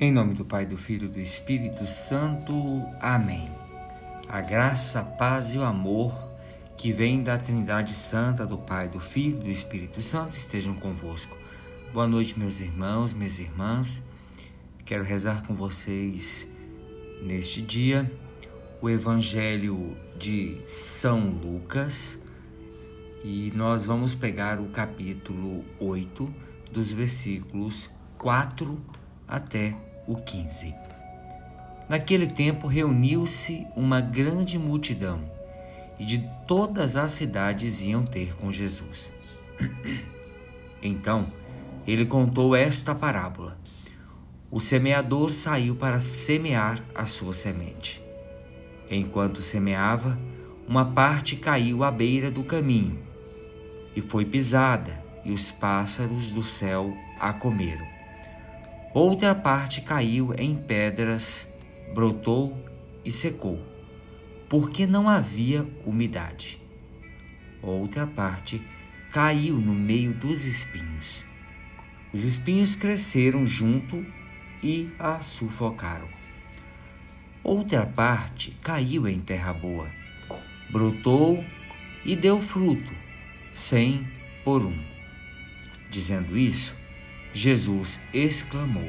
Em nome do Pai, do Filho e do Espírito Santo. Amém. A graça, a paz e o amor que vem da Trindade Santa, do Pai, do Filho e do Espírito Santo estejam convosco. Boa noite, meus irmãos, minhas irmãs. Quero rezar com vocês neste dia o Evangelho de São Lucas e nós vamos pegar o capítulo 8 dos versículos 4 até o 15. Naquele tempo reuniu-se uma grande multidão e de todas as cidades iam ter com Jesus. Então ele contou esta parábola: O semeador saiu para semear a sua semente. Enquanto semeava, uma parte caiu à beira do caminho e foi pisada, e os pássaros do céu a comeram. Outra parte caiu em pedras, brotou e secou, porque não havia umidade. Outra parte caiu no meio dos espinhos. Os espinhos cresceram junto e a sufocaram. Outra parte caiu em terra boa, brotou e deu fruto, cem por um. Dizendo isso, Jesus exclamou: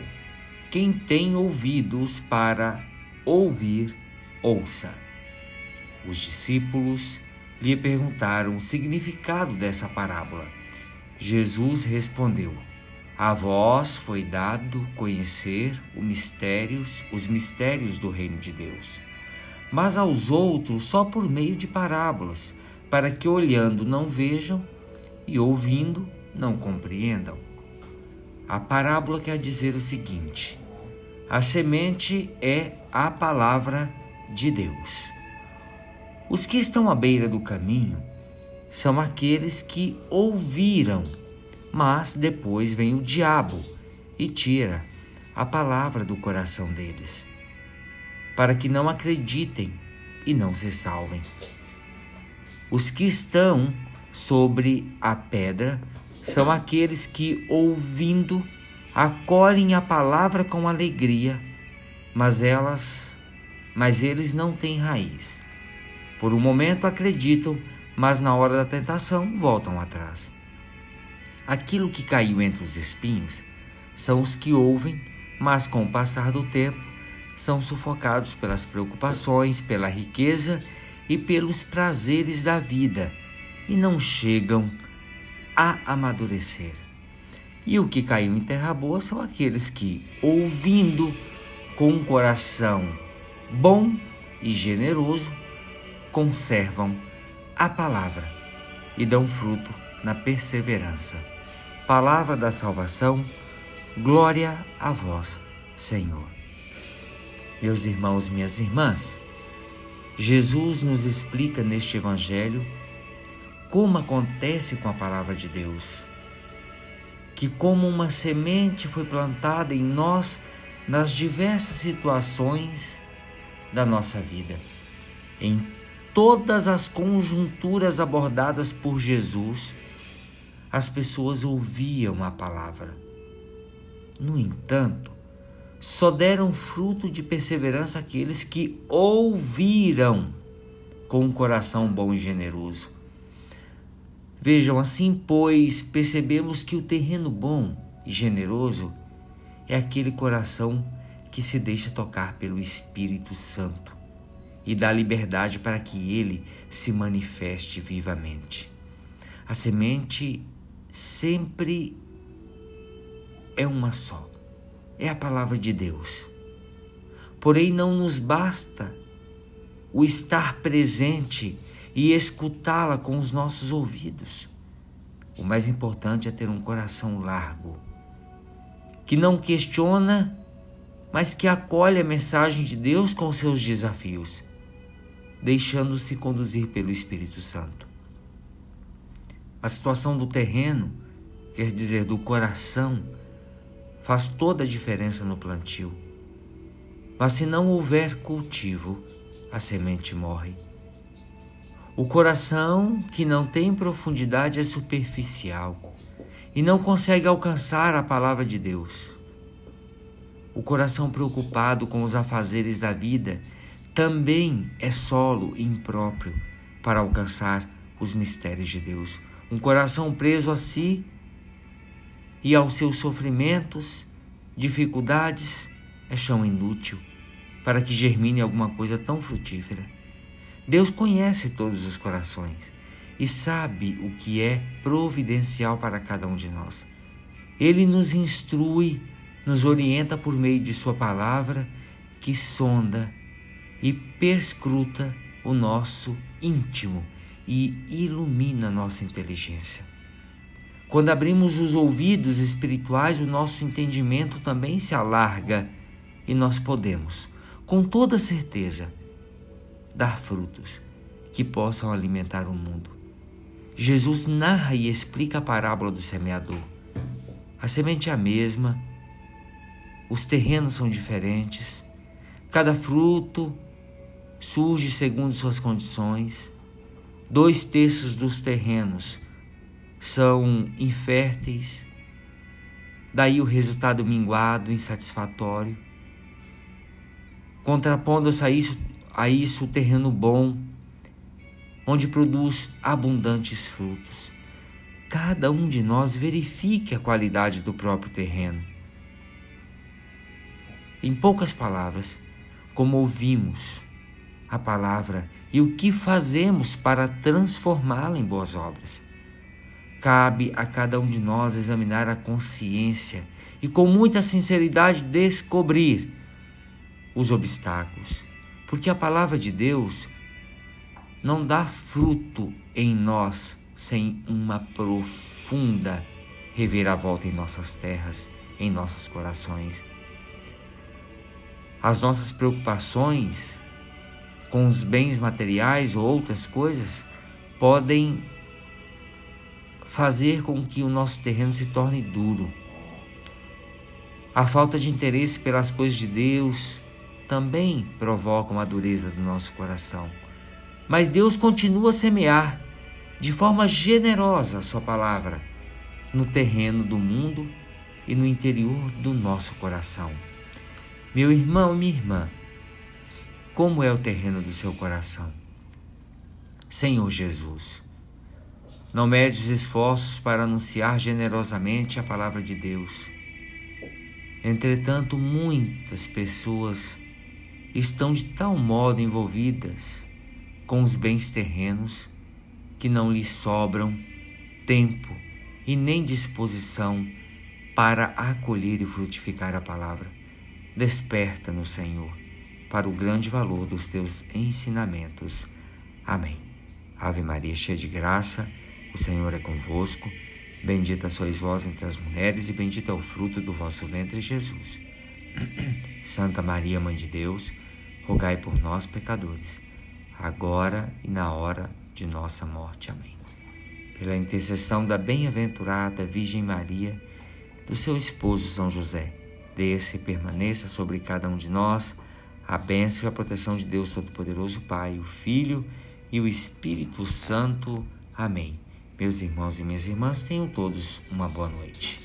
Quem tem ouvidos para ouvir, ouça. Os discípulos lhe perguntaram o significado dessa parábola. Jesus respondeu: A vós foi dado conhecer os mistérios, os mistérios do reino de Deus, mas aos outros só por meio de parábolas, para que olhando não vejam e ouvindo não compreendam. A parábola quer dizer o seguinte: a semente é a palavra de Deus. Os que estão à beira do caminho são aqueles que ouviram, mas depois vem o diabo e tira a palavra do coração deles, para que não acreditem e não se salvem. Os que estão sobre a pedra são aqueles que, ouvindo, acolhem a palavra com alegria, mas elas, mas eles não têm raiz. Por um momento acreditam, mas na hora da tentação voltam atrás. Aquilo que caiu entre os espinhos são os que ouvem, mas com o passar do tempo são sufocados pelas preocupações, pela riqueza e pelos prazeres da vida e não chegam a amadurecer. E o que caiu em terra boa são aqueles que, ouvindo com um coração bom e generoso, conservam a palavra e dão fruto na perseverança. Palavra da salvação, glória a vós, Senhor. Meus irmãos, minhas irmãs, Jesus nos explica neste Evangelho como acontece com a palavra de Deus. Que, como uma semente foi plantada em nós nas diversas situações da nossa vida, em todas as conjunturas abordadas por Jesus, as pessoas ouviam a palavra. No entanto, só deram fruto de perseverança aqueles que ouviram com um coração bom e generoso. Vejam, assim, pois, percebemos que o terreno bom e generoso é aquele coração que se deixa tocar pelo Espírito Santo e dá liberdade para que ele se manifeste vivamente. A semente sempre é uma só, é a palavra de Deus. Porém, não nos basta o estar presente e escutá-la com os nossos ouvidos. O mais importante é ter um coração largo, que não questiona, mas que acolhe a mensagem de Deus com seus desafios, deixando-se conduzir pelo Espírito Santo. A situação do terreno, quer dizer, do coração, faz toda a diferença no plantio. Mas se não houver cultivo, a semente morre. O coração que não tem profundidade é superficial e não consegue alcançar a palavra de Deus. O coração preocupado com os afazeres da vida também é solo impróprio para alcançar os mistérios de Deus. Um coração preso a si e aos seus sofrimentos, dificuldades, é chão inútil para que germine alguma coisa tão frutífera. Deus conhece todos os corações e sabe o que é providencial para cada um de nós. Ele nos instrui, nos orienta por meio de Sua palavra, que sonda e perscruta o nosso íntimo e ilumina nossa inteligência. Quando abrimos os ouvidos espirituais, o nosso entendimento também se alarga e nós podemos, com toda certeza, dar frutos que possam alimentar o mundo. Jesus narra e explica a parábola do semeador. A semente é a mesma, os terrenos são diferentes, cada fruto surge segundo suas condições. Dois terços dos terrenos são inférteis, daí o resultado minguado, insatisfatório. Contrapondo-se a isso, a isso o terreno bom, onde produz abundantes frutos. Cada um de nós verifique a qualidade do próprio terreno. Em poucas palavras, como ouvimos a palavra e o que fazemos para transformá-la em boas obras. Cabe a cada um de nós examinar a consciência e, com muita sinceridade, descobrir os obstáculos, porque a palavra de Deus não dá fruto em nós sem uma profunda reviravolta em nossas terras, em nossos corações. As nossas preocupações com os bens materiais ou outras coisas podem fazer com que o nosso terreno se torne duro. A falta de interesse pelas coisas de Deus também provoca uma dureza do nosso coração. Mas Deus continua a semear de forma generosa a sua palavra no terreno do mundo e no interior do nosso coração. Meu irmão, minha irmã, como é o terreno do seu coração? Senhor Jesus, não medes esforços para anunciar generosamente a palavra de Deus. Entretanto, muitas pessoas estão de tal modo envolvidas com os bens terrenos que não lhes sobram tempo e nem disposição para acolher e frutificar a palavra. Desperta no Senhor para o grande valor dos teus ensinamentos. Amém. Ave Maria, cheia de graça, o Senhor é convosco. Bendita sois vós entre as mulheres, e bendito é o fruto do vosso ventre, Jesus. Santa Maria, Mãe de Deus, rogai por nós, pecadores agora e na hora de nossa morte. Amém. Pela intercessão da bem-aventurada Virgem Maria, do seu esposo São José, desça e permaneça sobre cada um de nós a bênção e a proteção de Deus Todo-Poderoso, Pai, o Filho e o Espírito Santo. Amém. Meus irmãos e minhas irmãs, tenham todos uma boa noite.